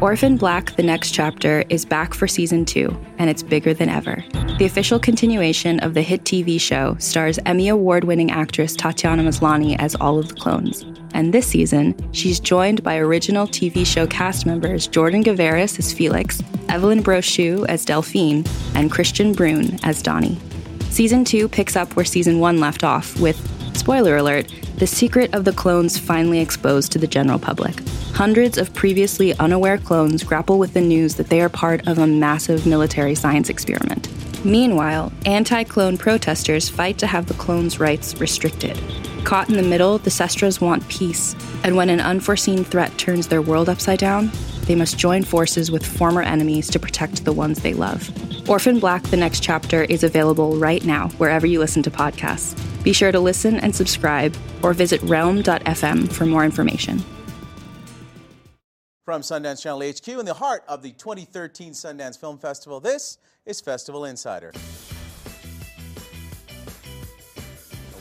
Orphan Black The Next Chapter is back for season two, and it's bigger than ever. The official continuation of the hit TV show stars Emmy Award winning actress Tatiana Maslany as all of the clones. And this season, she's joined by original TV show cast members Jordan Gavaris as Felix, Evelyne Brochu as Delphine, and Kristian Bruun as Donnie. Season two picks up where season one left off, with, spoiler alert, the secret of the clones finally exposed to the general public. Hundreds of previously unaware clones grapple with the news that they are part of a massive military science experiment. Meanwhile, anti clone protesters fight to have the clones' rights restricted. Caught in the middle, the Sestras want peace, and when an unforeseen threat turns their world upside down, they must join forces with former enemies to protect the ones they love. Orphan Black The Next Chapter is available right now wherever you listen to podcasts. Be sure to listen and subscribe or visit realm.fm for more information. From Sundance Channel HQ in the heart of the 2013 Sundance Film Festival, this is Festival Insider.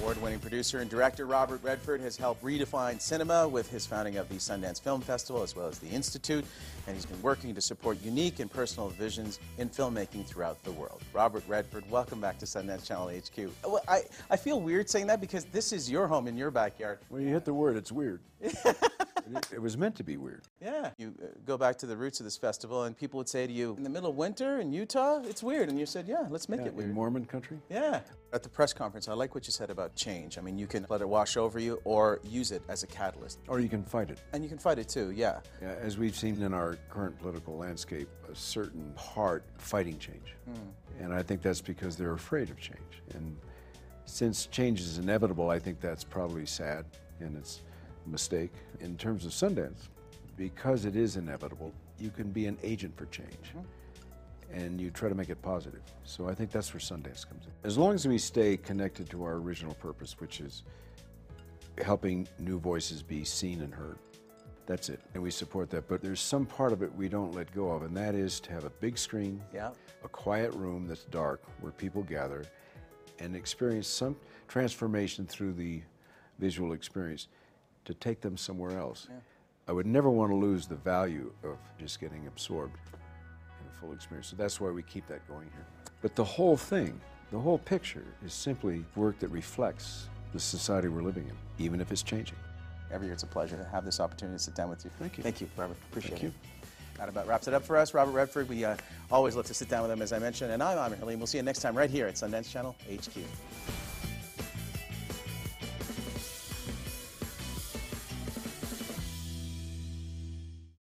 Award winning producer and director Robert Redford has helped redefine cinema with his founding of the Sundance Film Festival as well as the Institute, and he's been working to support unique and personal visions in filmmaking throughout the world. Robert Redford, welcome back to Sundance Channel HQ. Well, I, I feel weird saying that because this is your home in your backyard. When you hit the word, it's weird. it, was meant to be weird. Yeah. You uh, go back to the roots of this festival, and people would say to you, in the middle of winter in Utah, it's weird. And you said, yeah, let's make Yeah, it weird. in Mormon country. Yeah. At the press conference, I like what you said about change. I mean, you can let it wash over you or use it as a catalyst. Or you can fight it. And you can fight it too, yeah. Yeah, as we've seen in our current political landscape, a certain part fighting change. And I think that's because they're afraid of change. And since change is inevitable, I think that's probably sad and it's mistake. In terms of Sundance, because it is inevitable, you can be an agent for change. Mm-hmm. And you try to make it positive. So I think that's where Sundance comes in. As long as we stay connected to our original purpose, which is helping new voices be seen and heard. That's it. And we support that. But there's some part of it we don't let go of, and that is to have a big screen, Yeah. a quiet room that's dark where people gather and experience some transformation through the visual experience to take them somewhere else. I would never want to lose the value of just getting absorbed in a full experience. So that's why we keep that going here. But the whole thing, the whole picture, is simply work that reflects the society we're living in, even if it's changing. Every year it's a pleasure to have this opportunity to sit down with you. Thank you. Thank you, Robert. Appreciate Thank it. you. That about wraps it up for us. Robert Redford, we uh, always love to sit down with him, as I mentioned. And I'm Amir Halim. We'll see you next time right here at Sundance Channel HQ.